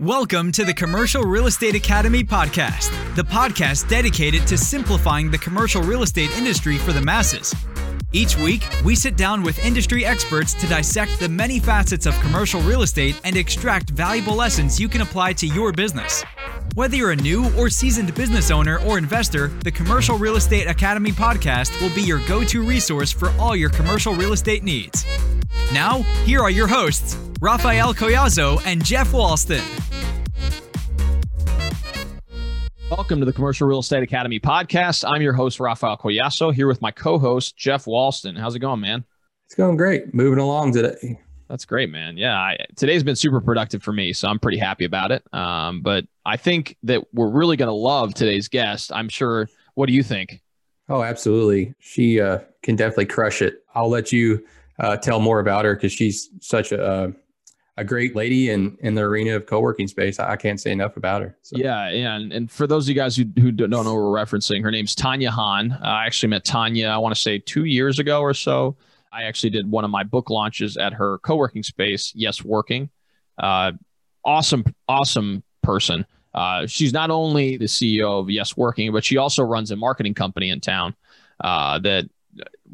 Welcome to the Commercial Real Estate Academy podcast, the podcast dedicated to simplifying the commercial real estate industry for the masses. Each week, we sit down with industry experts to dissect the many facets of commercial real estate and extract valuable lessons you can apply to your business. Whether you're a new or seasoned business owner or investor, the Commercial Real Estate Academy podcast will be your go to resource for all your commercial real estate needs. Now, here are your hosts, Rafael Collazo and Jeff Walston. Welcome to the Commercial Real Estate Academy podcast. I'm your host, Rafael Collazo, here with my co host, Jeff Walston. How's it going, man? It's going great. Moving along today. That's great, man. Yeah, I, today's been super productive for me, so I'm pretty happy about it. Um, but I think that we're really going to love today's guest. I'm sure. What do you think? Oh, absolutely. She uh, can definitely crush it. I'll let you uh, tell more about her because she's such a a great lady in in the arena of co-working space. I can't say enough about her. So. Yeah, and, and for those of you guys who, who don't know we're referencing, her name's Tanya Hahn. Uh, I actually met Tanya, I want to say two years ago or so. I actually did one of my book launches at her co-working space, Yes Working. Uh, awesome, awesome person. Uh, she's not only the CEO of Yes Working, but she also runs a marketing company in town uh, that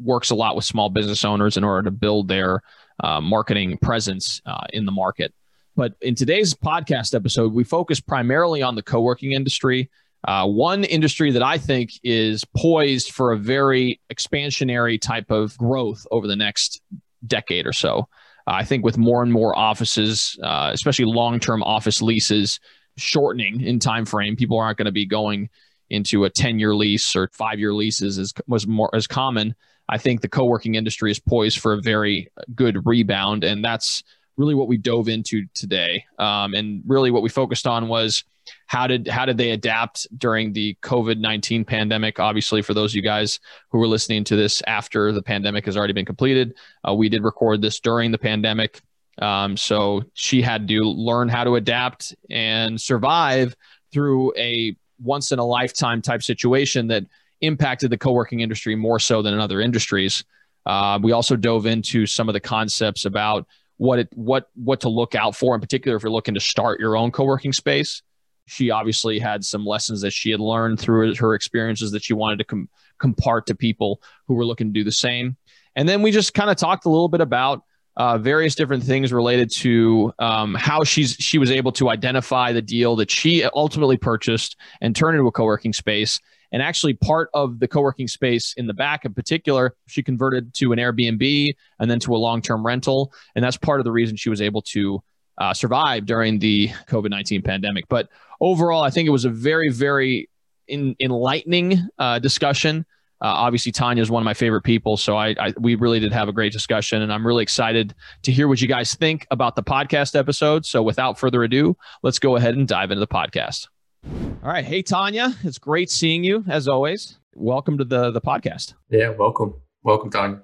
works a lot with small business owners in order to build their uh, marketing presence uh, in the market. But in today's podcast episode, we focus primarily on the co-working industry uh, one industry that I think is poised for a very expansionary type of growth over the next decade or so. Uh, I think with more and more offices, uh, especially long-term office leases, shortening in time frame, people aren't going to be going into a 10-year lease or five-year leases as was more as common. I think the co-working industry is poised for a very good rebound, and that's really what we dove into today. Um, and really, what we focused on was how did how did they adapt during the COVID nineteen pandemic? Obviously, for those of you guys who were listening to this after the pandemic has already been completed, uh, we did record this during the pandemic. Um, so she had to learn how to adapt and survive through a once in a lifetime type situation that impacted the co-working industry more so than in other industries. Uh, we also dove into some of the concepts about what it what what to look out for in particular if you're looking to start your own co-working space she obviously had some lessons that she had learned through her experiences that she wanted to com- compart to people who were looking to do the same. And then we just kind of talked a little bit about uh, various different things related to um, how she's she was able to identify the deal that she ultimately purchased and turn into a co-working space. And actually, part of the co-working space in the back, in particular, she converted to an Airbnb and then to a long-term rental, and that's part of the reason she was able to uh, survive during the COVID nineteen pandemic. But overall, I think it was a very, very in, enlightening uh, discussion. Uh, obviously, Tanya is one of my favorite people, so I, I, we really did have a great discussion, and I'm really excited to hear what you guys think about the podcast episode. So, without further ado, let's go ahead and dive into the podcast. All right, hey Tanya, it's great seeing you as always. Welcome to the the podcast. Yeah, welcome, welcome, Tanya.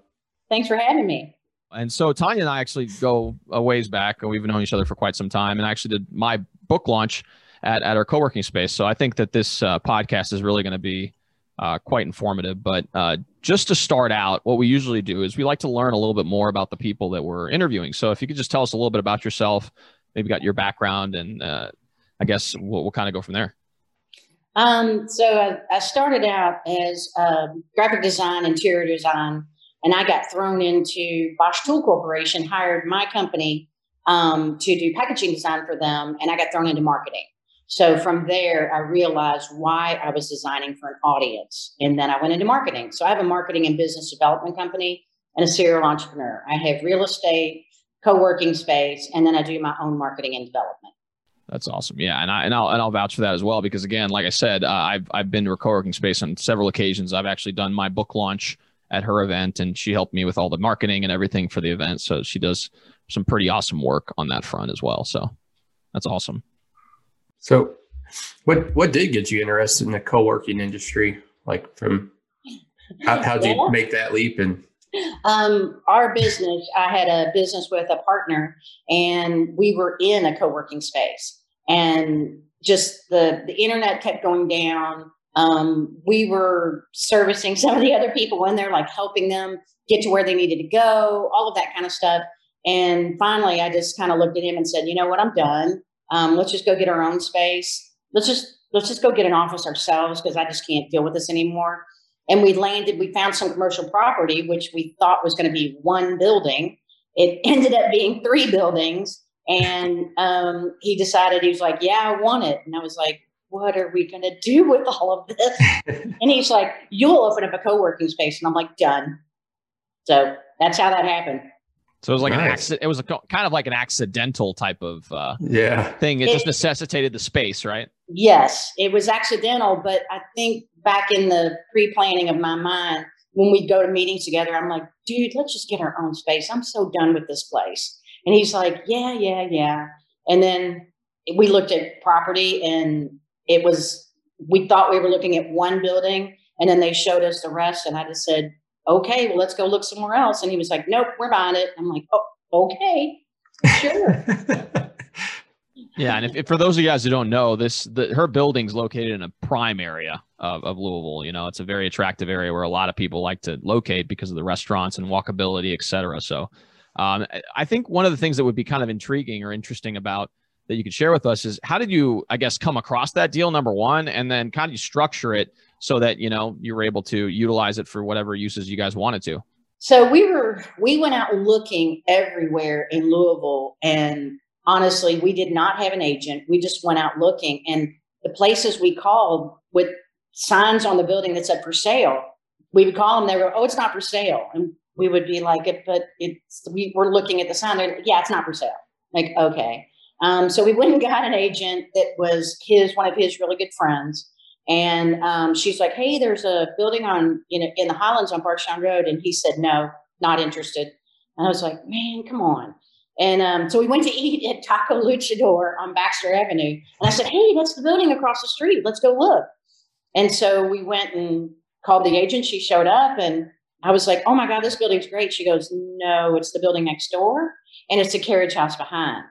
Thanks for having me. And so Tanya and I actually go a ways back, and we've known each other for quite some time. And I actually did my book launch at, at our co-working space. So I think that this uh, podcast is really going to be uh, quite informative. But uh, just to start out, what we usually do is we like to learn a little bit more about the people that we're interviewing. So if you could just tell us a little bit about yourself, maybe got your background, and uh, I guess we'll, we'll kind of go from there. Um, so I, I, started out as um, graphic design, interior design, and I got thrown into Bosch Tool Corporation, hired my company um, to do packaging design for them, and I got thrown into marketing. So from there, I realized why I was designing for an audience. And then I went into marketing. So I have a marketing and business development company and a serial entrepreneur. I have real estate, co working space, and then I do my own marketing and development. That's awesome. Yeah, and I and I'll and I'll vouch for that as well because again, like I said, uh, I've I've been to a co-working space on several occasions. I've actually done my book launch at her event, and she helped me with all the marketing and everything for the event. So she does some pretty awesome work on that front as well. So that's awesome. So, what what did get you interested in the co-working industry? Like from how how'd you yeah. make that leap? And um, our business, I had a business with a partner, and we were in a co-working space, and just the the internet kept going down. Um, we were servicing some of the other people in there, like helping them get to where they needed to go, all of that kind of stuff. And finally, I just kind of looked at him and said, "You know what? I'm done. Um, let's just go get our own space. Let's just let's just go get an office ourselves because I just can't deal with this anymore. And we landed. We found some commercial property, which we thought was going to be one building. It ended up being three buildings. And um, he decided he was like, "Yeah, I want it." And I was like, "What are we going to do with all of this?" and he's like, "You'll open up a co-working space." And I'm like, "Done." So that's how that happened. So it was like nice. an accident. It was a, kind of like an accidental type of uh, yeah thing. It, it, just necessitated the space, right? Yes, it was accidental, but I think back in the pre-planning of my mind, when we go to meetings together, I'm like, dude, let's just get our own space. I'm so done with this place. And he's like, yeah, yeah, yeah. And then we looked at property, and it was we thought we were looking at one building, and then they showed us the rest, and I just said, okay, well, let's go look somewhere else. And he was like, nope, we're buying it. I'm like, oh, okay, sure. yeah, and if, if, for those of you guys who don't know, this the, her building's located in a prime area of, of Louisville. You know, it's a very attractive area where a lot of people like to locate because of the restaurants and walkability, et cetera. So, um, I think one of the things that would be kind of intriguing or interesting about that you could share with us is how did you, I guess, come across that deal number one, and then kind of you structure it so that you know you were able to utilize it for whatever uses you guys wanted to. So we were we went out looking everywhere in louisville and honestly we did not have an agent. We just went out looking and the places we called with signs on the building that said for sale we would call them they were oh it's not for sale. And we would be like it but it's we were looking at the sign they're yeah it's not for sale. Like okay. Um, so we went and got an agent that was his one of his really good friends and um, she's like, "Hey, there's a building on you know in the Highlands on Bardstown Road," and he said, "No, not interested." And I was like, "Man, come on!" And um, so we went to eat at Taco Luchador on Baxter Avenue, and I said, "Hey, that's the building across the street. Let's go look." And so we went and called the agent. She showed up, and I was like, "Oh my God, this building's great." She goes, "No, it's the building next door, and it's the carriage house behind."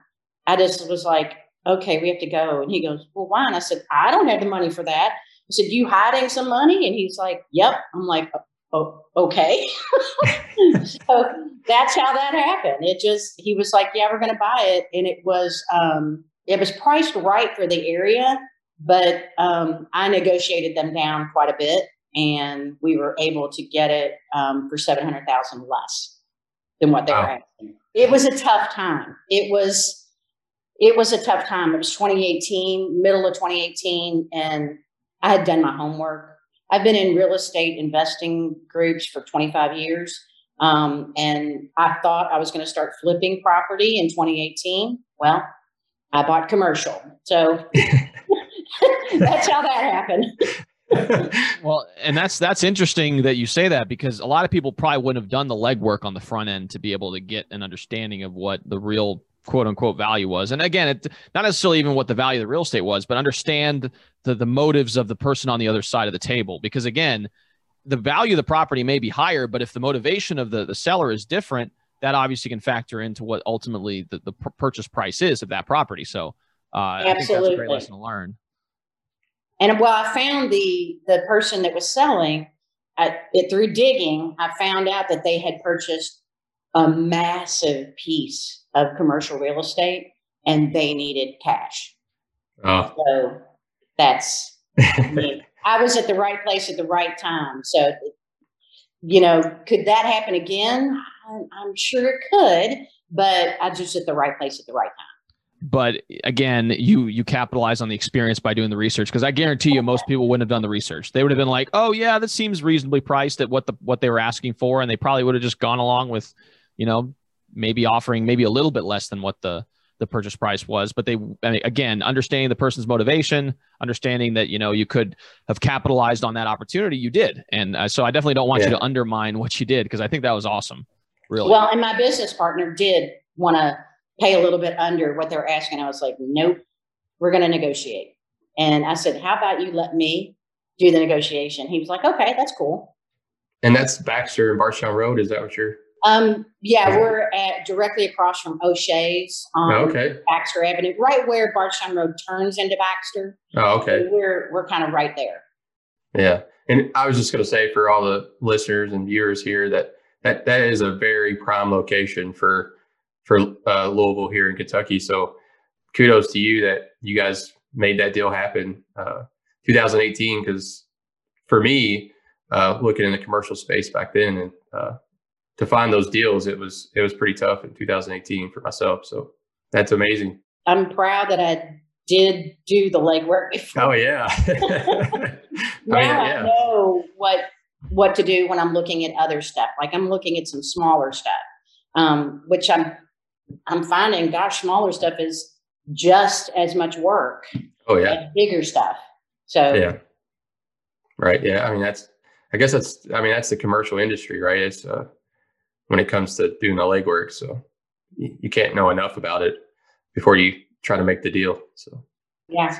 I just was like, okay, we have to go. And he goes, well, why? And I said, I don't have the money for that. I said, you hiding some money? And he's like, yep. I'm like, oh, okay. so that's how that happened. It just, he was like, yeah, we're going to buy it. And it was, um, it was priced right for the area, but um, I negotiated them down quite a bit and we were able to get it um, for 700,000 less than what they wow. were asking. It was a tough time. It was, it was a tough time. It was 2018, middle of 2018, and I had done my homework. I've been in real estate investing groups for 25 years. Um, and I thought I was going to start flipping property in 2018. Well, I bought commercial. So that's how that happened. well, and that's that's interesting that you say that because a lot of people probably wouldn't have done the legwork on the front end to be able to get an understanding of what the real quote unquote value was. And again, it not necessarily even what the value of the real estate was, but understand the the motives of the person on the other side of the table. Because again, the value of the property may be higher, but if the motivation of the, the seller is different, that obviously can factor into what ultimately the, the purchase price is of that property. So uh, Absolutely. I think that's a great lesson to learn. And well, I found the the person that was selling I, it through digging. I found out that they had purchased a massive piece of commercial real estate and they needed cash. Oh. So that's, I was at the right place at the right time. So, you know, could that happen again? I'm sure it could, but I just at the right place at the right time but again you you capitalize on the experience by doing the research because i guarantee you most people wouldn't have done the research they would have been like oh yeah this seems reasonably priced at what the what they were asking for and they probably would have just gone along with you know maybe offering maybe a little bit less than what the the purchase price was but they I mean, again understanding the person's motivation understanding that you know you could have capitalized on that opportunity you did. And uh, so i definitely don't want yeah. you to undermine what you did because i think that was awesome really. Well and my business partner did want to pay a little bit under what they're asking. I was like nope we're going to negotiate. And i said how about you let me do the negotiation? He was like okay that's cool. And that's baxter and Bardstown road is that what you're um, yeah, we're at directly across from O'Shea's on oh, okay. Baxter Avenue, right where Bardstown Road turns into Baxter. Oh, okay. So we're we're kind of right there. Yeah, and I was just going to say for all the listeners and viewers here that that that is a very prime location for for uh, Louisville here in Kentucky. So kudos to you that you guys made that deal happen. Uh, 2018, because for me, uh, looking in the commercial space back then and uh, to find those deals, it was it was pretty tough in 2018 for myself. So that's amazing. I'm proud that I did do the legwork. Oh yeah. now I, mean, yeah. I know what what to do when I'm looking at other stuff. Like I'm looking at some smaller stuff, um, which I'm I'm finding. Gosh, smaller stuff is just as much work. Oh yeah. bigger stuff. So yeah. Right. Yeah. I mean that's. I guess that's. I mean that's the commercial industry, right? It's uh, when it comes to doing the legwork. So you, can't know enough about it before you try to make the deal. So yeah.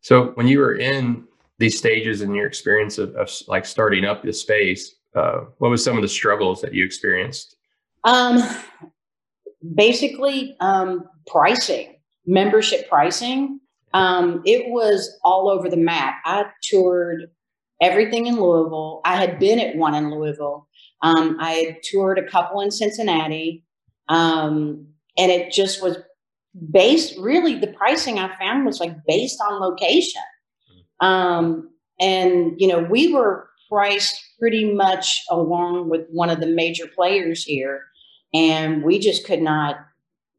So when you were in these stages in your experience of, of like starting up the space, uh, what was some of the struggles that you experienced? Um, basically, um, pricing, membership pricing. Um, it was all over the map. I toured everything in Louisville. I had been at one in Louisville. Um, I had toured a couple in Cincinnati. Um, and it just was based really the pricing I found was like based on location. Um, and you know, we were priced pretty much along with one of the major players here, and we just could not,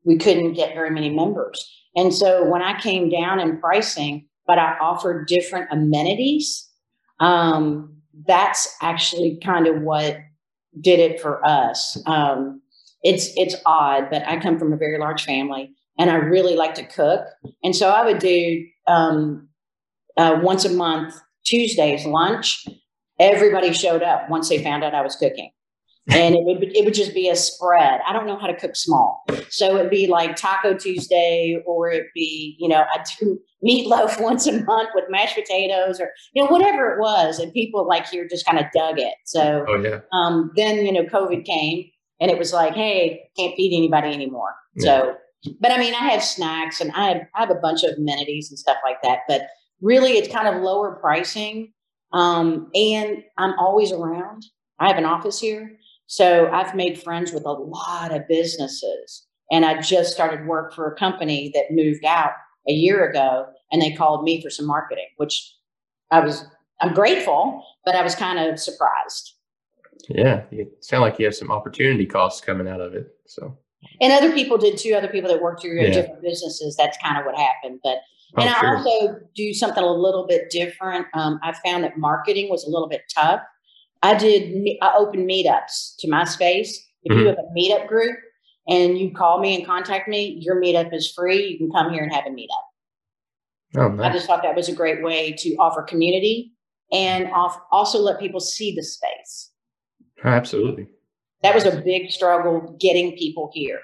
we couldn't get very many members. And so when I came down in pricing, but I offered different amenities, um, that's actually kind of what did it for us. Um, it's it's odd, but I come from a very large family, and I really like to cook, and so I would do um, uh, once a month Tuesdays lunch. Everybody showed up once they found out I was cooking, and it would it would just be a spread. I don't know how to cook small, so it'd be like Taco Tuesday, or it'd be you know I do meatloaf once a month with mashed potatoes, or you know whatever it was, and people like here just kind of dug it. So oh, yeah. um, then you know COVID came, and it was like, hey, can't feed anybody anymore. Yeah. So, but I mean, I have snacks and I have I have a bunch of amenities and stuff like that, but really it's kind of lower pricing. Um, and I'm always around. I have an office here. So I've made friends with a lot of businesses. And I just started work for a company that moved out a year ago and they called me for some marketing, which I was, I'm grateful, but I was kind of surprised. Yeah. You sound like you have some opportunity costs coming out of it. So, and other people did too. Other people that worked through yeah. different businesses. That's kind of what happened. But Oh, and sure. I also do something a little bit different. Um, I found that marketing was a little bit tough. I did, I opened meetups to my space. If mm-hmm. you have a meetup group and you call me and contact me, your meetup is free. You can come here and have a meetup. Oh, nice. I just thought that was a great way to offer community and off, also let people see the space. Absolutely. That was a big struggle getting people here.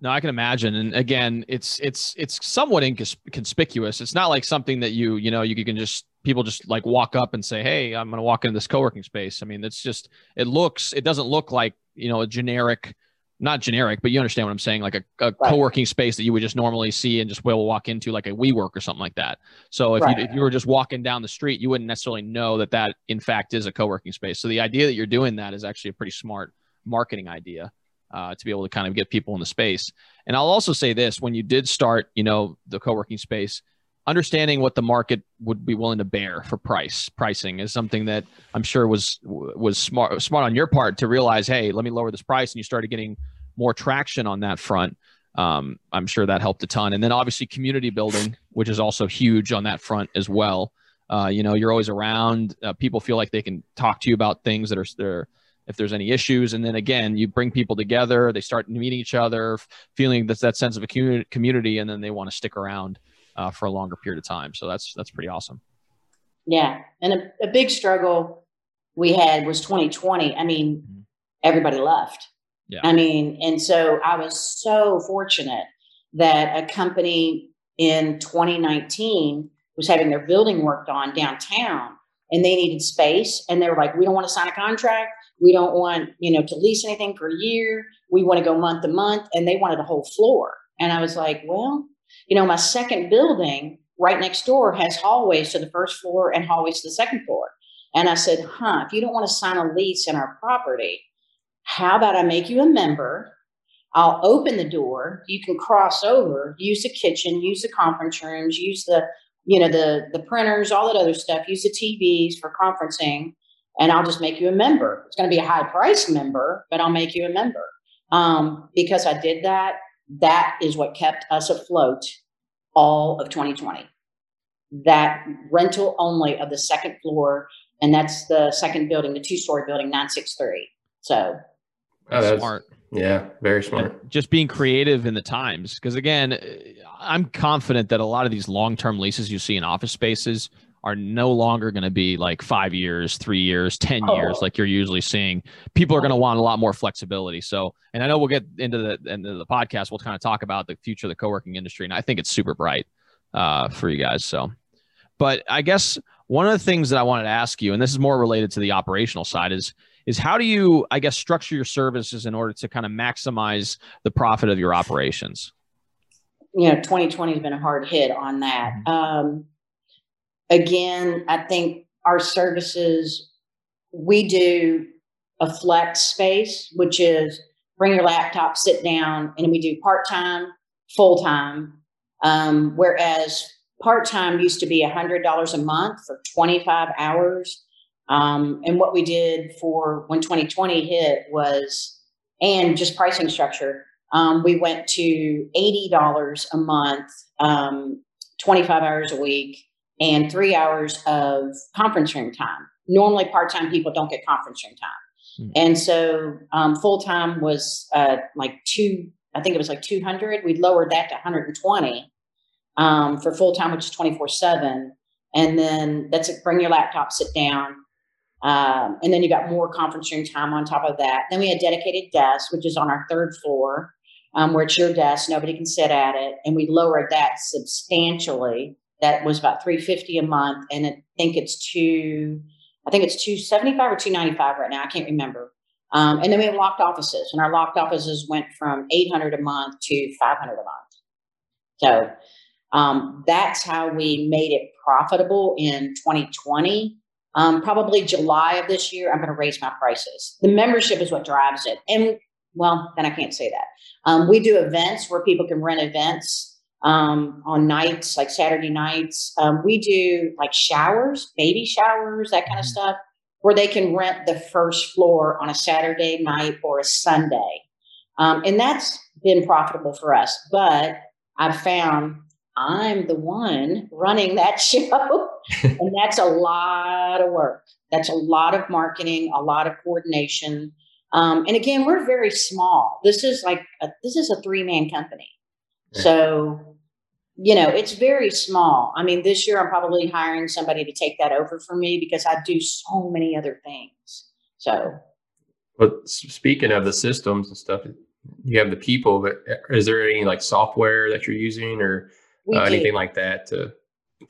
No, I can imagine. And again, it's it's it's somewhat inconspicuous. It's not like something that you you know you can just people just like walk up and say, "Hey, I'm going to walk into this co-working space." I mean, it's just it looks it doesn't look like you know a generic, not generic, but you understand what I'm saying, like a, a right. co-working space that you would just normally see and just will walk into, like a WeWork or something like that. So if right. you if you were just walking down the street, you wouldn't necessarily know that that in fact is a co-working space. So the idea that you're doing that is actually a pretty smart marketing idea uh, to be able to kind of get people in the space. And I'll also say this: when you did start, you know, the co-working space, understanding what the market would be willing to bear for price pricing is something that I'm sure was was smart smart on your part to realize, hey, let me lower this price, and you started getting more traction on that front. Um, I'm sure that helped a ton. And then obviously community building, which is also huge on that front as well. Uh, you know, you're always around. Uh, people feel like they can talk to you about things that are they're if there's any issues. And then again, you bring people together, they start meeting each other, feeling that that sense of a community, and then they want to stick around uh, for a longer period of time. So that's that's pretty awesome. Yeah, and a, a big struggle we had was 2020. I mean, mm-hmm. everybody left. Yeah. I mean, and so I was so fortunate that a company in 2019 was having their building worked on downtown and they needed space and they were like we don't want to sign a contract we don't want, you know, to lease anything for a year. We want to go month to month. And they wanted a whole floor. And I was like, well, you know, my second building right next door has hallways to the first floor and hallways to the second floor. And I said, huh, if you don't want to sign a lease in our property, how about I make you a member I'll open the door. You can cross over, use the kitchen, use the conference rooms, use the you know the the printers, all that other stuff. Use the TVs for conferencing, and I'll just make you a member. It's going to be a high price member, but I'll make you a member um, because I did that. That is what kept us afloat all of 2020. That rental only of the second floor, and that's the second building, the two story building, 963. So, Oh, that's smart. Yeah, very smart. Just being creative in the times. Because again, I'm confident that a lot of these long term leases you see in office spaces are no longer going to be like five years, three years, 10 Oh. years, like you're usually seeing. People are going to want a lot more flexibility. So, and I know we'll get into the into the podcast. We'll kind of talk about the future of the co working industry. And I think it's super bright uh, for you guys. So, but I guess one of the things that I wanted to ask you, and this is more related to the operational side, is is how do you, I guess, structure your services in order to kind of maximize the profit of your operations? you know 2020 has been a hard hit on that um, again i think our services we do a flex space which is bring your laptop sit down and we do part-time full-time. Um, whereas part-time used to be $100 a month for 25 hours. Um, and what we did for when 2020 hit was and just pricing structure um, we went to $80 a month, um, 25 hours a week, and three hours of conference room time. Normally, part time people don't get conference room time. Hmm. And so um, full time was uh, like two, I think it was like 200. We lowered that to 120 um, for full time, which is 24 7. And then that's it, bring your laptop, sit down. Um, and then you got more conference room time on top of that. Then we had dedicated desks, which is on our third floor um, where it's your desk, nobody can sit at it, and we lowered that substantially. That was about three fifty a month, and I think it's two, I think it's two seventy five or two ninety five right now. I can't remember. Um, and then we have locked offices, and our locked offices went from eight hundred a month to five hundred a month. So um, that's how we made it profitable in 2020. Um, probably July of this year, I'm going to raise my prices. The membership is what drives it, and well, then I can't say that. Um, we do events where people can rent events um, on nights, like Saturday nights. Um, we do like showers, baby showers, that kind of stuff, where they can rent the first floor on a Saturday night or a Sunday. Um, and that's been profitable for us. But I've found I'm the one running that show, and that's a lot of work. That's a lot of marketing, a lot of coordination. Um, and again, we're very small. This is like a, this is a three man company, so you know it's very small. I mean, this year I'm probably hiring somebody to take that over for me because I do so many other things. So But speaking of the systems and stuff, you have the people, but uh, is there any like software that you're using or uh, anything like that to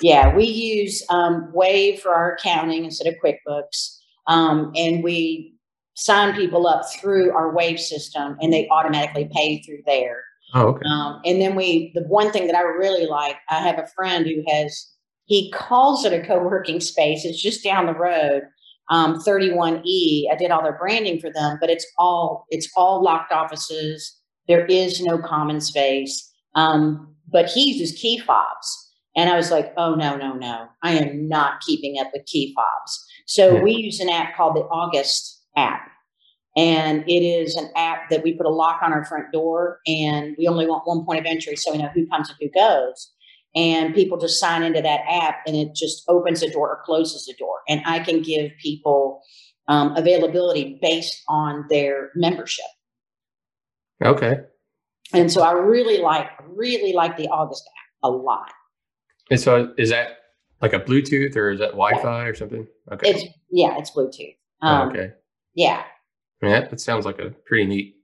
Yeah, we use um, Wave for our accounting instead of QuickBooks, um, and we sign people up through our Wave system, and they automatically pay through there. Oh, okay. Um, and then we, the one thing that I really like, I have a friend who has, he calls it a co-working space. It's just down the road, um, 31E. I did all their branding for them, but it's all, it's all locked offices. There is no common space. Um, but he uses key fobs. And I was like, oh, no, no, no. I am not keeping up with key fobs. So Yeah. we use an app called the August app. And it is an app that we put a lock on our front door and we only want one point of entry so we know who comes and who goes. And people just sign into that app and it just opens the door or closes the door. And I can give people um, availability based on their membership. Okay. And so I really like, really like the August app a lot. And so is that like a Bluetooth or is that Wi-Fi or something? Okay. It's, yeah, it's Bluetooth. Oh, Um, okay. Yeah. I mean, that, that sounds like a pretty neat,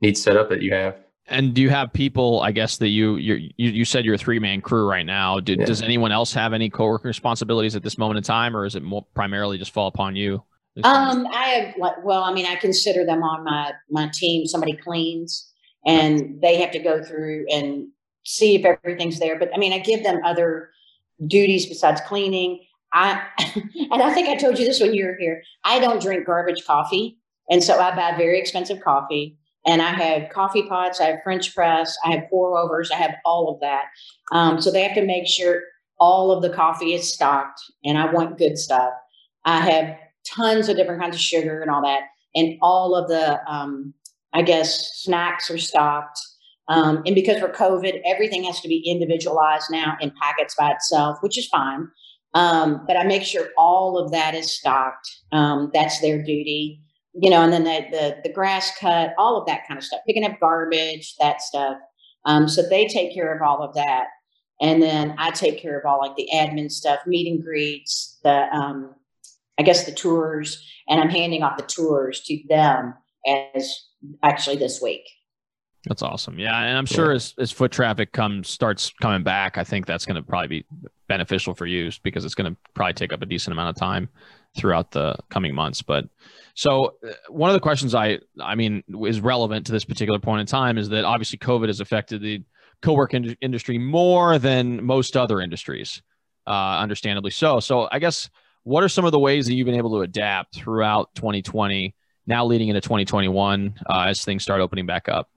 neat setup that you have. And do you have people? I guess that you you you, you said you're a three man crew right now. Do, Yeah. Does anyone else have any co-working responsibilities at this moment in time, or is it more primarily just fall upon you? Um, I have like, well, I mean, I consider them on my my team. Somebody cleans, and they have to go through and see if everything's there. But I mean, I give them other duties besides cleaning. I and I think I told you this when you were here. I don't drink garbage coffee, and so I buy very expensive coffee. and I have coffee pots, I have French press, I have pour overs, I have all of that. Um, so they have to make sure all of the coffee is stocked, and I want good stuff. I have tons of different kinds of sugar and all that, and all of the, um, I guess, snacks are stocked. Um, and because we're COVID, everything has to be individualized now in packets by itself, which is fine. Um, but I make sure all of that is stocked. Um, that's their duty, you know. And then the, the, the grass cut, all of that kind of stuff, picking up garbage, that stuff. Um, so they take care of all of that, and then I take care of all like the admin stuff, meet and greets, the um, I guess the tours, and I'm handing off the tours to them as actually this week. That's awesome. Yeah, and I'm sure yeah. as, as foot traffic comes starts coming back, I think that's going to probably be beneficial for you because it's going to probably take up a decent amount of time throughout the coming months. But so uh, one of the questions I I mean is relevant to this particular point in time is that obviously COVID has affected the co-work in- industry more than most other industries, uh, understandably so. So I guess what are some of the ways that you've been able to adapt throughout 2020, now leading into 2021 uh, as things start opening back up?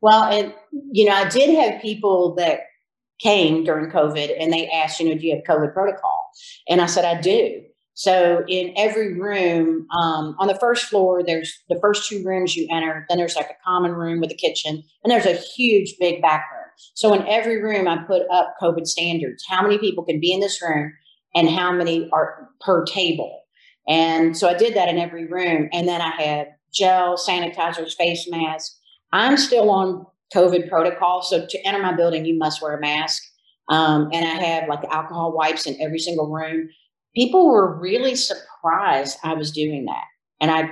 Well, and you know, I did have people that came during COVID and they asked, you know, do you have COVID protocol? And I said, I do. So in every room, um, on the first floor, there's the first two rooms you enter. Then there's like a common room with a kitchen, and there's a huge big back room. So in every room, I put up COVID standards: how many people can be in this room, and how many are per table. And so I did that in every room, and then I had gel, sanitizers, face masks. I'm still on COVID protocol. So to enter my building, you must wear a mask. Um, and I have like alcohol wipes in every single room. People were really surprised I was doing that. And I,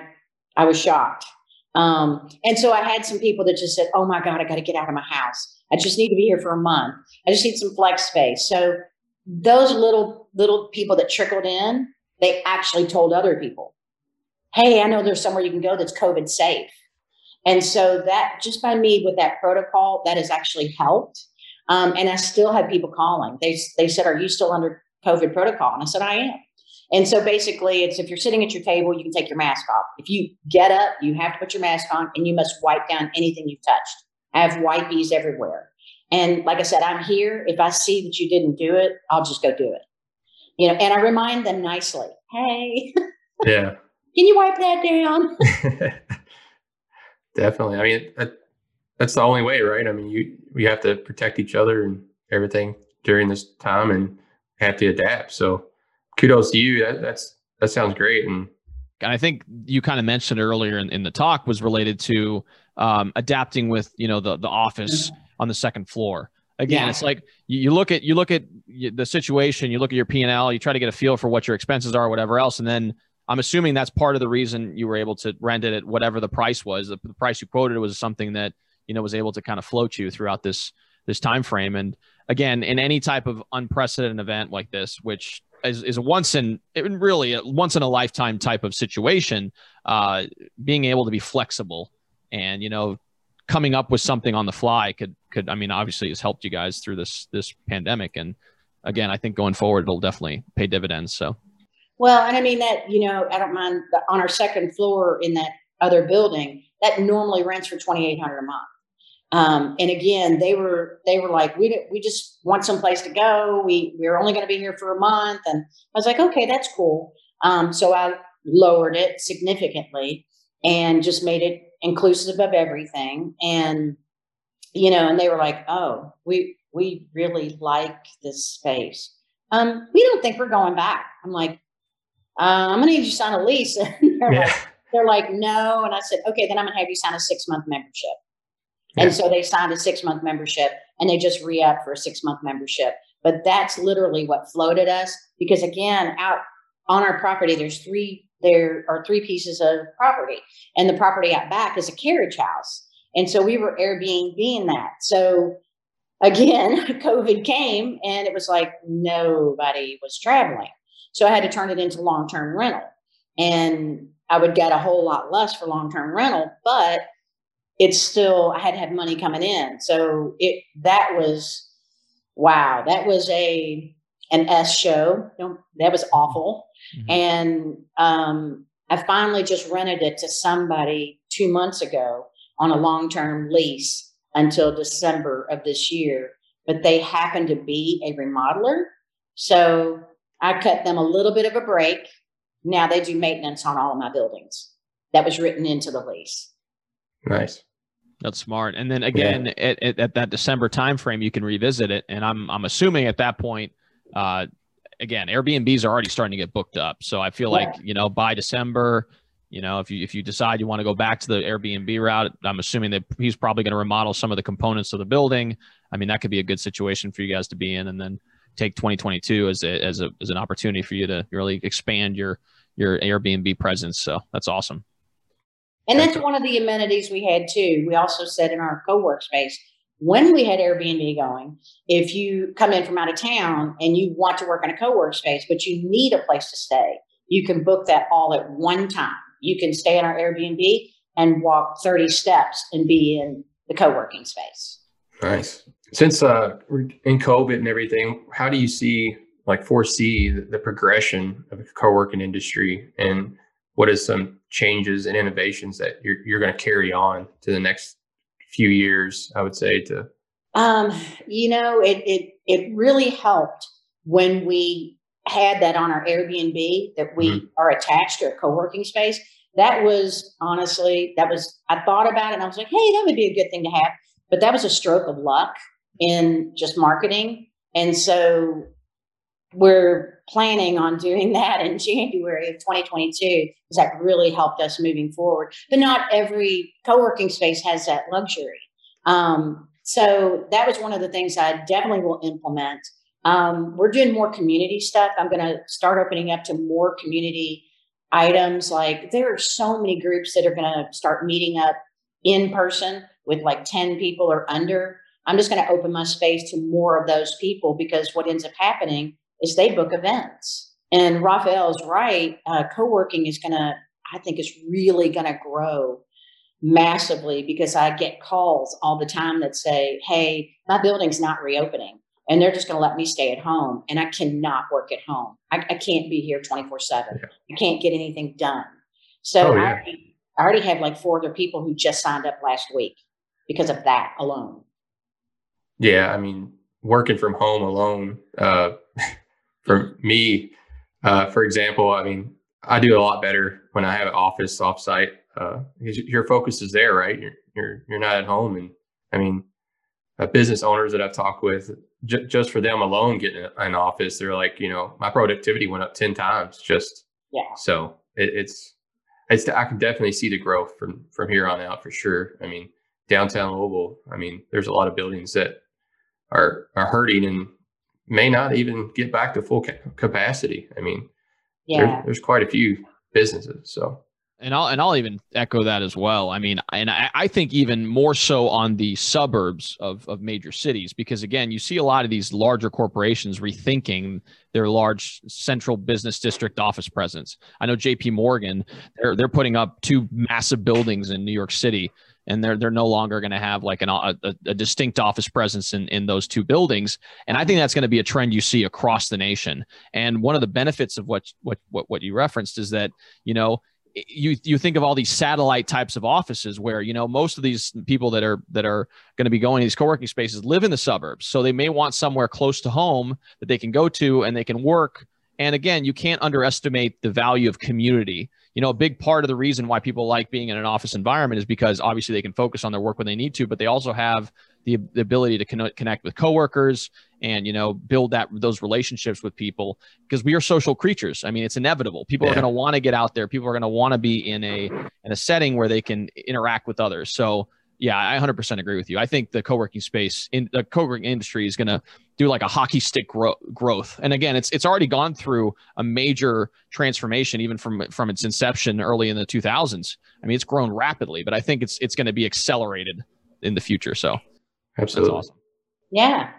I was shocked. Um, and so I had some people that just said, Oh my God, I got to get out of my house. I just need to be here for a month. I just need some flex space. So those little, little people that trickled in, they actually told other people, Hey, I know there's somewhere you can go that's COVID safe. And so that just by me with that protocol, that has actually helped. Um, and I still have people calling. They they said, "Are you still under COVID protocol?" And I said, "I am." And so basically, it's if you're sitting at your table, you can take your mask off. If you get up, you have to put your mask on, and you must wipe down anything you've touched. I have wipies everywhere. And like I said, I'm here. If I see that you didn't do it, I'll just go do it. You know, and I remind them nicely, "Hey, yeah, can you wipe that down?" Definitely. I mean, that, that's the only way, right? I mean, you we have to protect each other and everything during this time, and have to adapt. So, kudos to you. That, that's that sounds great. And I think you kind of mentioned earlier in, in the talk was related to um, adapting with you know the the office on the second floor. Again, yeah. it's like you, you look at you look at the situation, you look at your P and L, you try to get a feel for what your expenses are, whatever else, and then I'm assuming that's part of the reason you were able to rent it at whatever the price was. The, the price you quoted was something that you know was able to kind of float you throughout this this time frame. And again, in any type of unprecedented event like this, which is, is a once in really a once in a lifetime type of situation, uh, being able to be flexible and you know coming up with something on the fly could could I mean obviously has helped you guys through this this pandemic. And again, I think going forward it'll definitely pay dividends. So. Well, and I mean that, you know, I don't mind the, on our second floor in that other building, that normally rents for 2800 a month. Um, and again, they were they were like, we we just want some place to go. We we're only going to be here for a month, and I was like, okay, that's cool. Um, so I lowered it significantly and just made it inclusive of everything. And you know, and they were like, oh, we we really like this space. Um, we don't think we're going back. I'm like, uh, I'm going to need you to sign a lease. And they're, yeah. like, they're like, no. And I said, okay, then I'm going to have you sign a six month membership. Yeah. And so they signed a six month membership and they just re up for a six month membership. But that's literally what floated us because again, out on our property, there's three, there are three pieces of property and the property out back is a carriage house. And so we were Airbnb that. So again, COVID came and it was like nobody was traveling. So I had to turn it into long term rental. And I would get a whole lot less for long term rental, but it's still, I had to have money coming in. So it, that was, wow, that was a, an S show. That was awful. Mm-hmm. And um, I finally just rented it to somebody two months ago on a long term lease until December of this year, but they happen to be a remodeler. So I cut them a little bit of a break. Now they do maintenance on all of my buildings. That was written into the lease. Nice. That's smart. And then again, yeah. at, at, at, that December timeframe, you can revisit it. And I'm I'm assuming at that point, uh, again, Airbnbs are already starting to get booked up. So I feel yeah. like you know by December, you know, if you if you decide you want to go back to the Airbnb route, I'm assuming that he's probably going to remodel some of the components of the building. I mean, that could be a good situation for you guys to be in, and then take 2022 as a, as a as an opportunity for you to really expand your your Airbnb presence. So that's awesome. And that's one of the amenities we had too. We also said in our co-work space when we had Airbnb going, if you come in from out of town and you want to work in a co-work space, but you need a place to stay, you can book that all at one time. You can stay in our Airbnb and walk 30 steps and be in the co-working space. Nice. Since uh, in COVID and everything, how do you see like foresee the, the progression of the co-working industry and what is some changes and innovations that you're, you're going to carry on to the next few years i would say to um, you know it, it it really helped when we had that on our airbnb that we mm-hmm. are attached to a co-working space. That was honestly that was i thought about it and i was like hey that would be a good thing to have. But that was a stroke of luck in just marketing. And so we're planning on doing that in January of 2022 because that really helped us moving forward. But not every co-working space has that luxury. Um, so that was one of the things I definitely will implement. Um, we're doing more community stuff. I'm going to start opening up to more community items. Like there are so many groups that are going to start meeting up in person with like 10 people or under. I'm just going to open my space to more of those people because what ends up happening is they book events. And Rafael is right. Uh, co-working is going to, I think, is really going to grow massively because I get calls all the time that say, "Hey, my building's not reopening." And they're just going to let me stay at home, and I cannot work at home. I, I can't be here twenty four seven. I can't get anything done. So oh, yeah. I, already, I already have like four other people who just signed up last week because of that alone. Yeah, I mean, working from home alone, uh, for me, uh, for example, I mean, I do a lot better when I have an office offsite uh, because your focus is there, right? You're you're you're not at home, and I mean, uh, business owners that I've talked with, j- just for them alone getting an office, they're like, you know, my productivity went up ten times just. Yeah. So it, it's it's I can definitely see the growth from from here on out for sure. I mean, downtown Louisville, I mean, there's a lot of buildings that are are hurting and may not even get back to full ca- capacity. I mean, yeah. There's, there's quite a few businesses. So and I'll and I'll even echo that as well. I mean, and I, I, think even more so on the suburbs of of major cities, because again, you see a lot of these larger corporations rethinking their large central business district office presence. I know J.P. Morgan, they're they're putting up two massive buildings in New York City and they're they're no longer going to have like an, a, a distinct office presence in in those two buildings. And i think that's going to be a trend you see across the nation. And one of the benefits of what what what, what you referenced is that you know you you think of all these satellite types of offices where you know most of these people that are that are going to be going to these co-working spaces live in the suburbs. So they may want somewhere close to home that they can go to and they can work. And again you can't underestimate the value of community you know, a big part of the reason why people like being in an office environment is because obviously they can focus on their work when they need to, but they also have the, the ability to connect, connect with coworkers and, you know, build that those relationships with people because we are social creatures. I mean, it's inevitable. People yeah. are going to want to get out there. People are going to want to be in a, in a setting where they can interact with others. So yeah, I 100% agree with you. I think the co-working space in the co-working industry is going to do like a hockey stick gro- growth. And again, it's it's already gone through a major transformation even from from its inception early in the 2000s. I mean, it's grown rapidly, but I think it's it's going to be accelerated in the future. So Absolutely. Awesome. Yeah.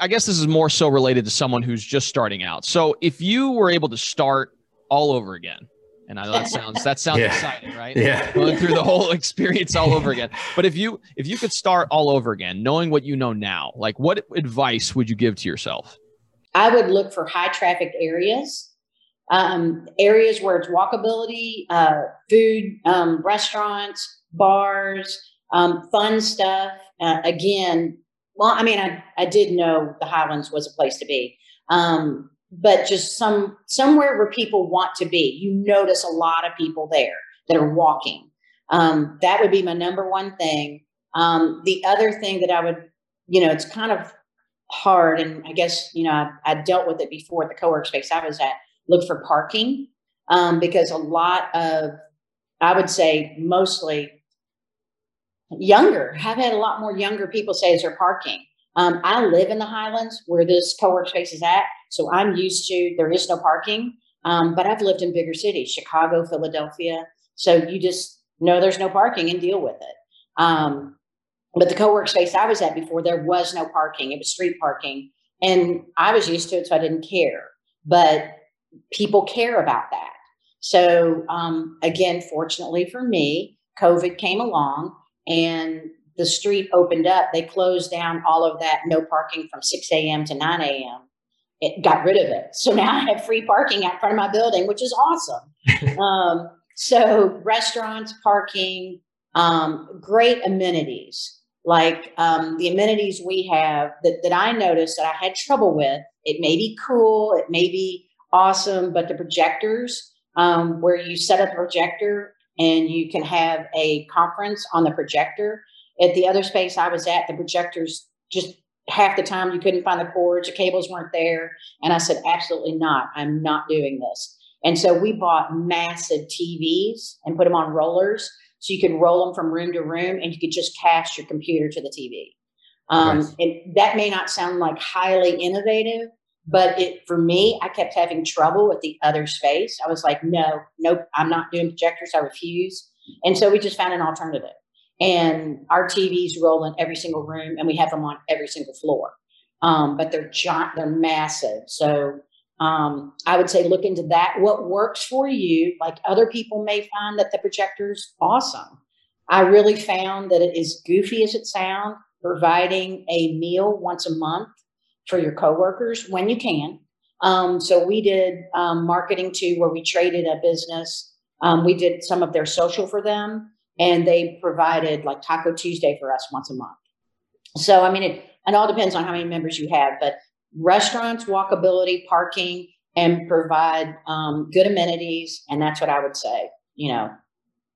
I guess this is more so related to someone who's just starting out. So if you were able to start all over again, and I know that sounds that sounds yeah. exciting, right? Yeah. Going through the whole experience all over again. But if you if you could start all over again, knowing what you know now, like what advice would you give to yourself? I would look for high traffic areas, um, areas where it's walkability, uh, food, um, restaurants, bars, Um, fun stuff. Uh, again, well, I mean, I, I did know the Highlands was a place to be. Um, but just some somewhere where people want to be. You notice a lot of people there that are walking. Um, that would be my number one thing. Um, the other thing that I would, you know, it's kind of hard, and I guess you know I, I dealt with it before at the co-work space I was at. Look for parking um, because a lot of, I would say, mostly younger. I've had a lot more younger people say is there parking. Um, I live in the Highlands where this co-work space is at, so I'm used to there is no parking. Um, but I've lived in bigger cities, Chicago, Philadelphia. So you just know there's no parking and deal with it. Um, but the co-work space I was at before, there was no parking. It was street parking. And I was used to it, so I didn't care. But people care about that. So um, again, fortunately for me, COVID came along and the street opened up. They closed down all of that no parking from 6 a.m. to 9 a.m. It got rid of it. So now I have free parking out front of my building, which is awesome. um, so restaurants, parking, um, great amenities. Like um, the amenities we have that, that I noticed that I had trouble with. It may be cool, it may be awesome, but the projectors, um, where you set up a projector and you can have a conference on the projector. At the other space I was at, the projectors just half the time you couldn't find the cords, the cables weren't there. And I said, absolutely not. I'm not doing this. And so we bought massive TVs and put them on rollers so you could roll them from room to room and you could just cast your computer to the TV. Um, nice. And that may not sound like highly innovative, but it for me, I kept having trouble with the other space. I was like, no, nope, I'm not doing projectors. I refuse. And so we just found an alternative. And our TVs roll in every single room, and we have them on every single floor. Um, but they're giant, they're massive. So um, I would say look into that. What works for you, like other people may find that the projector's awesome. I really found that it is goofy as it sounds, providing a meal once a month for your coworkers when you can. Um, so we did um, marketing too, where we traded a business. Um, we did some of their social for them, and they provided like Taco Tuesday for us once a month. So I mean, it, it all depends on how many members you have, but restaurants, walkability, parking, and provide um, good amenities. And that's what I would say. You know,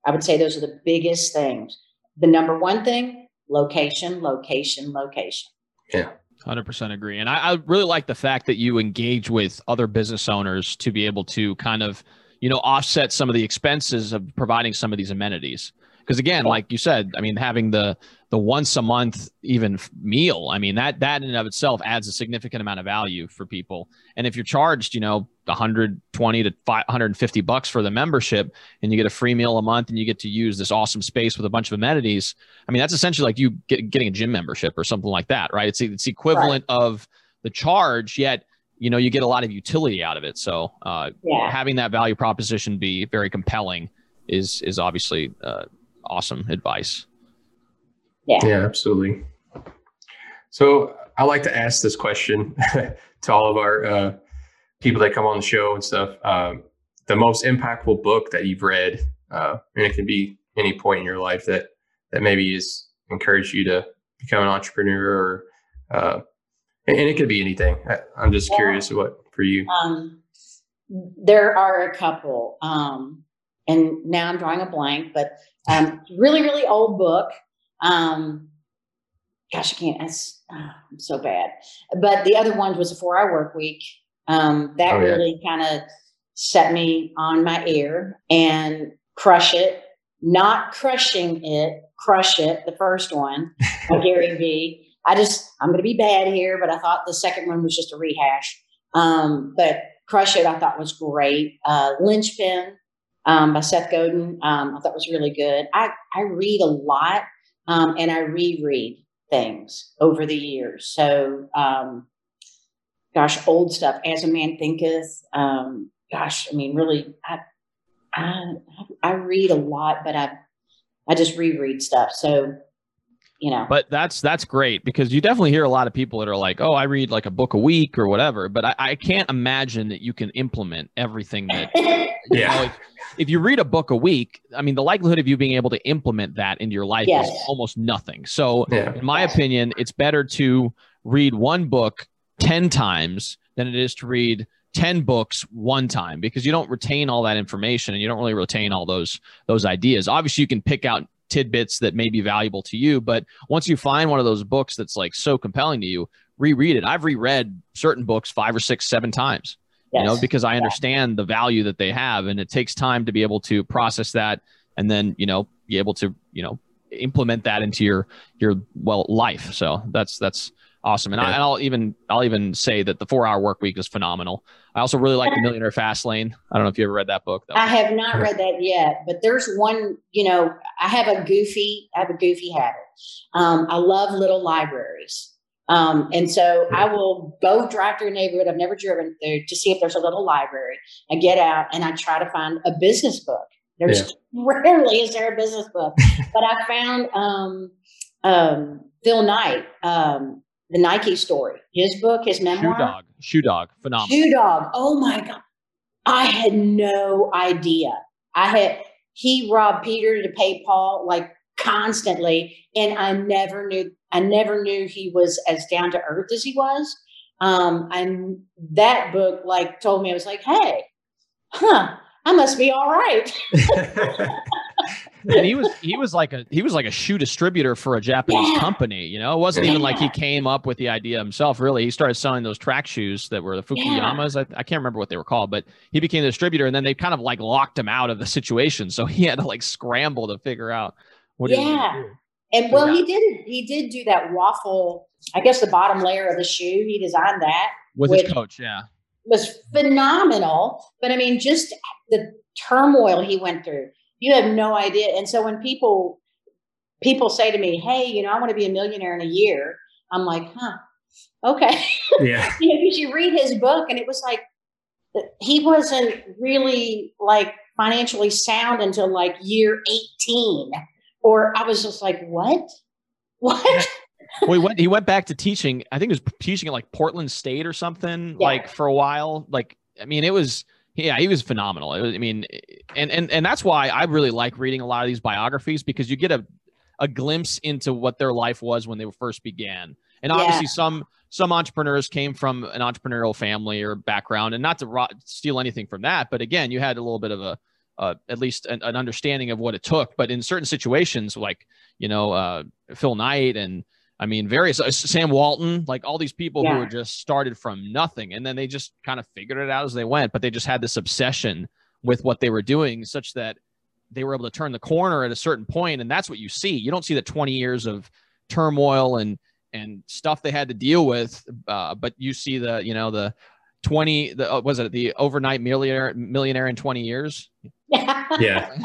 I would say those are the biggest things. The number one thing location, location, location. Yeah. 100% agree. And I, I, really like the fact that you engage with other business owners to be able to kind of, you know, offset some of the expenses of providing some of these amenities. Because again, like you said, I mean, having the the once a month even meal i mean that that in and of itself adds a significant amount of value for people and if you're charged you know 120 to 550 bucks for the membership and you get a free meal a month and you get to use this awesome space with a bunch of amenities i mean that's essentially like you get, getting a gym membership or something like that right it's it's equivalent right. of the charge yet you know you get a lot of utility out of it so uh, yeah. having that value proposition be very compelling is is obviously uh, awesome advice yeah. Yeah, absolutely. So I like to ask this question to all of our uh, people that come on the show and stuff. Um, the most impactful book that you've read, uh, and it can be any point in your life that that maybe has encouraged you to become an entrepreneur, or uh, and, it could be anything. I, am just yeah. curious what for you. Um, there are a couple, um, and now I'm drawing a blank, but um, really, really old book. Um, gosh, I can't. Oh, I'm so bad. But the other one was a four hour work week. Um, that oh, yeah. really kind of set me on my ear and crush it. Not crushing it, crush it. The first one, Gary V. I just I'm going to be bad here, but I thought the second one was just a rehash. Um, but crush it, I thought was great. Uh, Linchpin um, by Seth Godin, um, I thought was really good. I I read a lot um, and I reread things over the years. So, um, gosh, old stuff. As a man thinketh. Um, gosh, I mean, really, I, I I read a lot, but I I just reread stuff. So, you know. But that's that's great because you definitely hear a lot of people that are like, "Oh, I read like a book a week or whatever," but I, I can't imagine that you can implement everything that. Yeah. know, if, if you read a book a week, I mean, the likelihood of you being able to implement that into your life Yes. is almost nothing. So, Yeah. in my opinion, it's better to read one book ten times than it is to read 10 books one time because you don't retain all that information and you don't really retain all those those ideas obviously you can pick out tidbits that may be valuable to you but once you find one of those books that's like so compelling to you reread it i've reread certain books five or six seven times you know because i understand the value that they have and it takes time to be able to process that and then you know be able to you know implement that into your your well life. So that's that's awesome. And, I, and I'll even i'll even say that the four hour work week is phenomenal. I also really like the millionaire fast lane. I don't know if you ever read that book though. I have not read that yet, but there's one, you know, I have a goofy, I have a goofy habit. Um, I love little libraries. Um, and so I will go drive through a neighborhood I've never driven through to see if there's a little library. I get out and I try to find a business book. There's rarely is there a business book, but I found um, um, Phil Knight, um, the Nike story, his book, his memoir. shoe dog shoe dog phenomenal Shoe dog. Oh my God. I had no idea. I had, he robbed Peter to pay Paul like constantly. And I never knew, I never knew he was as down to earth as he was. Um, and that book like told me, I was like, hey, huh, I must be all right. and he was he was like a he was like a shoe distributor for a Japanese Yeah. company. You know, it wasn't even like he came up with the idea himself. Really, he started selling those track shoes that were the Fukuyamas. I, I can't remember what they were called, but he became the distributor, and then they kind of like locked him out of the situation. So he had to like scramble to figure out what Yeah. And well, Yeah. he did, he did do that waffle, I guess the bottom layer of the shoe. He designed that. with his coach. Yeah, was phenomenal. But I mean, just the turmoil he went through, you have no idea. And so when people people say to me, "Hey, you know, I want to be a millionaire in a year," I'm like, "Huh, okay." yeah. you know, because you read his book, and it was like he wasn't really like financially sound until like year 18, or I was just like, "What? What?" well, he went he went back to teaching. I think he was teaching at like Portland State or something Yeah. like for a while. Like I mean, it was yeah, he was phenomenal. It was, I mean, and and and that's why I really like reading a lot of these biographies because you get a a glimpse into what their life was when they first began. And obviously, some some entrepreneurs came from an entrepreneurial family or background, and not to ro- steal anything from that, but again, you had a little bit of a uh, at least an, an understanding of what it took. But in certain situations, like you know uh, Phil Knight and I mean various uh, Sam Walton, like all these people who Yeah. were just started from nothing, and then they just kind of figured it out as they went. But they just had this obsession with what they were doing, such that they were able to turn the corner at a certain point, and that's what you see. You don't see the 20 years of turmoil and and stuff they had to deal with, uh, but you see the you know the 20 the uh, was it the overnight millionaire millionaire in 20 years? Yeah.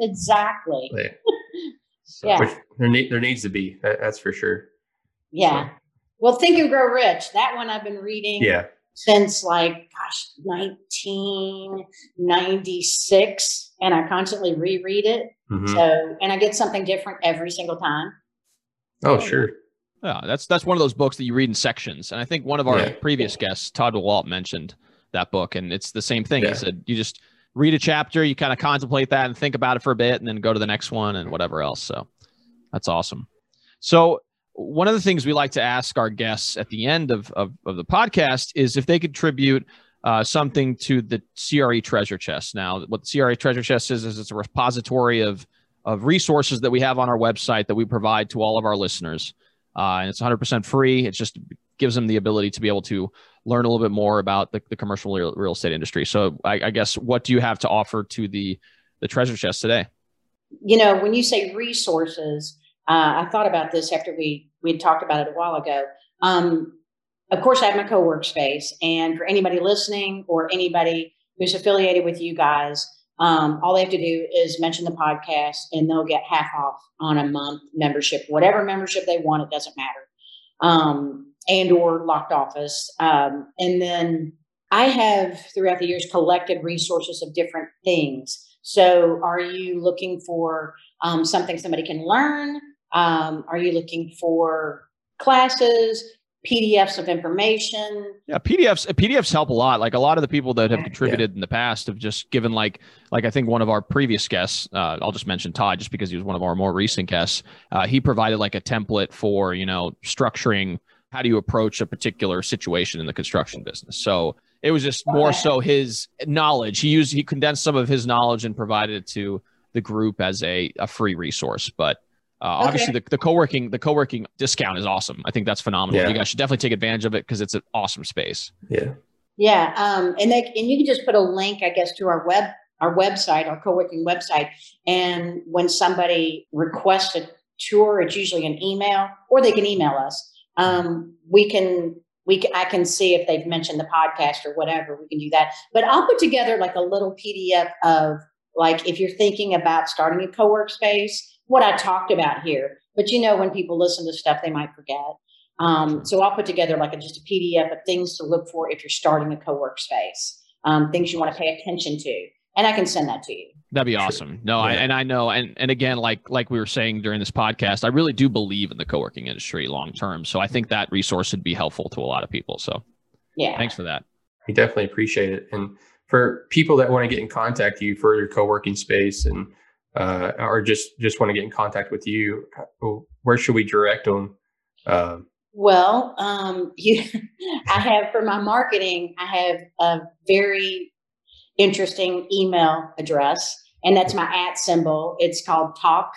exactly. Yeah. So, Yeah. Which there, need, there needs to be. That, that's for sure. Yeah. Well, Think and Grow Rich. That one I've been reading Yeah. since like, gosh, 1996. And I constantly reread it. Mhm. So, and I get something different every single time. Oh, sure. Yeah, that's that's one of those books that you read in sections. And I think one of our Yeah. previous guests, Todd DeWalt, mentioned that book, and it's the same thing. Yeah. He said you just read a chapter, you kind of contemplate that and think about it for a bit, and then go to the next one and whatever else. So that's awesome. So one of the things we like to ask our guests at the end of of, of the podcast is if they contribute uh, something to the CRE Treasure Chest. Now, what the CRE Treasure Chest is is it's a repository of of resources that we have on our website that we provide to all of our listeners uh, and it's 100% free. It's just gives them the ability to be able to learn a little bit more about the, the commercial real, real estate industry. So, I, I guess what do you have to offer to the the treasure chest today? You know, when you say resources, uh, I thought about this after we we had talked about it a while ago. Um, of course, I have my co-work space, and for anybody listening or anybody who's affiliated with you guys, um, all they have to do is mention the podcast, and they'll get half off on a month membership, whatever membership they want. It doesn't matter, um, and or locked office. Um, and then I have throughout the years collected resources of different things. So, are you looking for um, something somebody can learn? Um, are you looking for classes, PDFs of information? Yeah, PDFs PDFs help a lot. Like a lot of the people that have contributed yeah. in the past have just given like like I think one of our previous guests. Uh, I'll just mention Todd just because he was one of our more recent guests. Uh, he provided like a template for you know structuring how do you approach a particular situation in the construction business. So it was just more so his knowledge. He used he condensed some of his knowledge and provided it to the group as a, a free resource. But uh, okay. obviously the, the co-working the co-working discount is awesome. I think that's phenomenal. Yeah. You guys should definitely take advantage of it because it's an awesome space. Yeah. Yeah. Um, and they and you can just put a link, I guess, to our web our website, our co-working website. And when somebody requests a tour, it's usually an email, or they can email us. Um, we can we can, I can see if they've mentioned the podcast or whatever. We can do that. But I'll put together like a little PDF of like if you're thinking about starting a co-work space, what I talked about here. But you know, when people listen to stuff, they might forget. Um, so I'll put together like a, just a PDF of things to look for if you're starting a co-work space, um, things you want to pay attention to, and I can send that to you. That'd be awesome. No, yeah. I, and I know, and and again, like like we were saying during this podcast, I really do believe in the co-working industry long term. So I think that resource would be helpful to a lot of people. So yeah, thanks for that. We definitely appreciate it. And for people that want to get in contact with you for your co-working space and uh, or just just want to get in contact with you, where should we direct them? Uh, well, um, you, I have for my marketing, I have a very interesting email address, and that's my at symbol. It's called Talk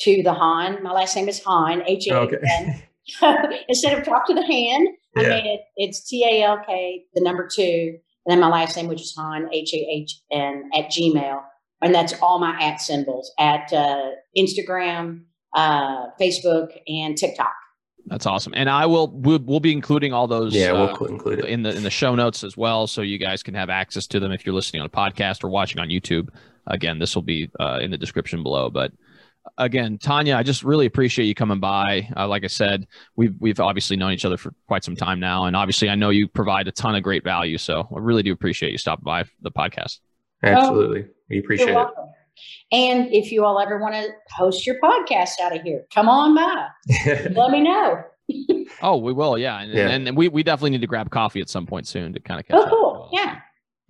to the Hahn. My last name is Hahn, H A N. Instead of Talk to the Hahn, yeah. I made it. It's T A L K, the number two, and then my last name, which is Hahn, H A H N, at Gmail. And that's all my at symbols at uh, Instagram, uh, Facebook, and TikTok. That's awesome, and I will we'll, we'll be including all those. Yeah, we'll uh, include it in the in the show notes as well, so you guys can have access to them if you're listening on a podcast or watching on YouTube. Again, this will be uh, in the description below. But again, Tanya, I just really appreciate you coming by. Uh, like I said, we've we've obviously known each other for quite some time now, and obviously I know you provide a ton of great value. So I really do appreciate you stopping by the podcast. Absolutely, we appreciate it. And if you all ever want to host your podcast out of here, come on by. Let me know. oh, we will. Yeah. And, yeah. and, we, we definitely need to grab coffee at some point soon to kind of catch oh, up. Cool. Yeah.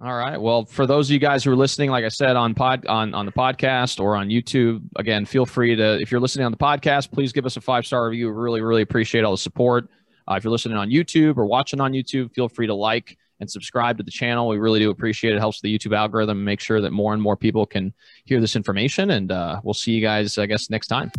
All right. Well, for those of you guys who are listening, like I said on pod on on the podcast or on YouTube, again, feel free to if you're listening on the podcast, please give us a five star review. Really, really appreciate all the support. Uh, if you're listening on YouTube or watching on YouTube, feel free to like and subscribe to the channel. We really do appreciate it. it helps the YouTube algorithm make sure that more and more people can hear this information. And uh, we'll see you guys, I guess, next time.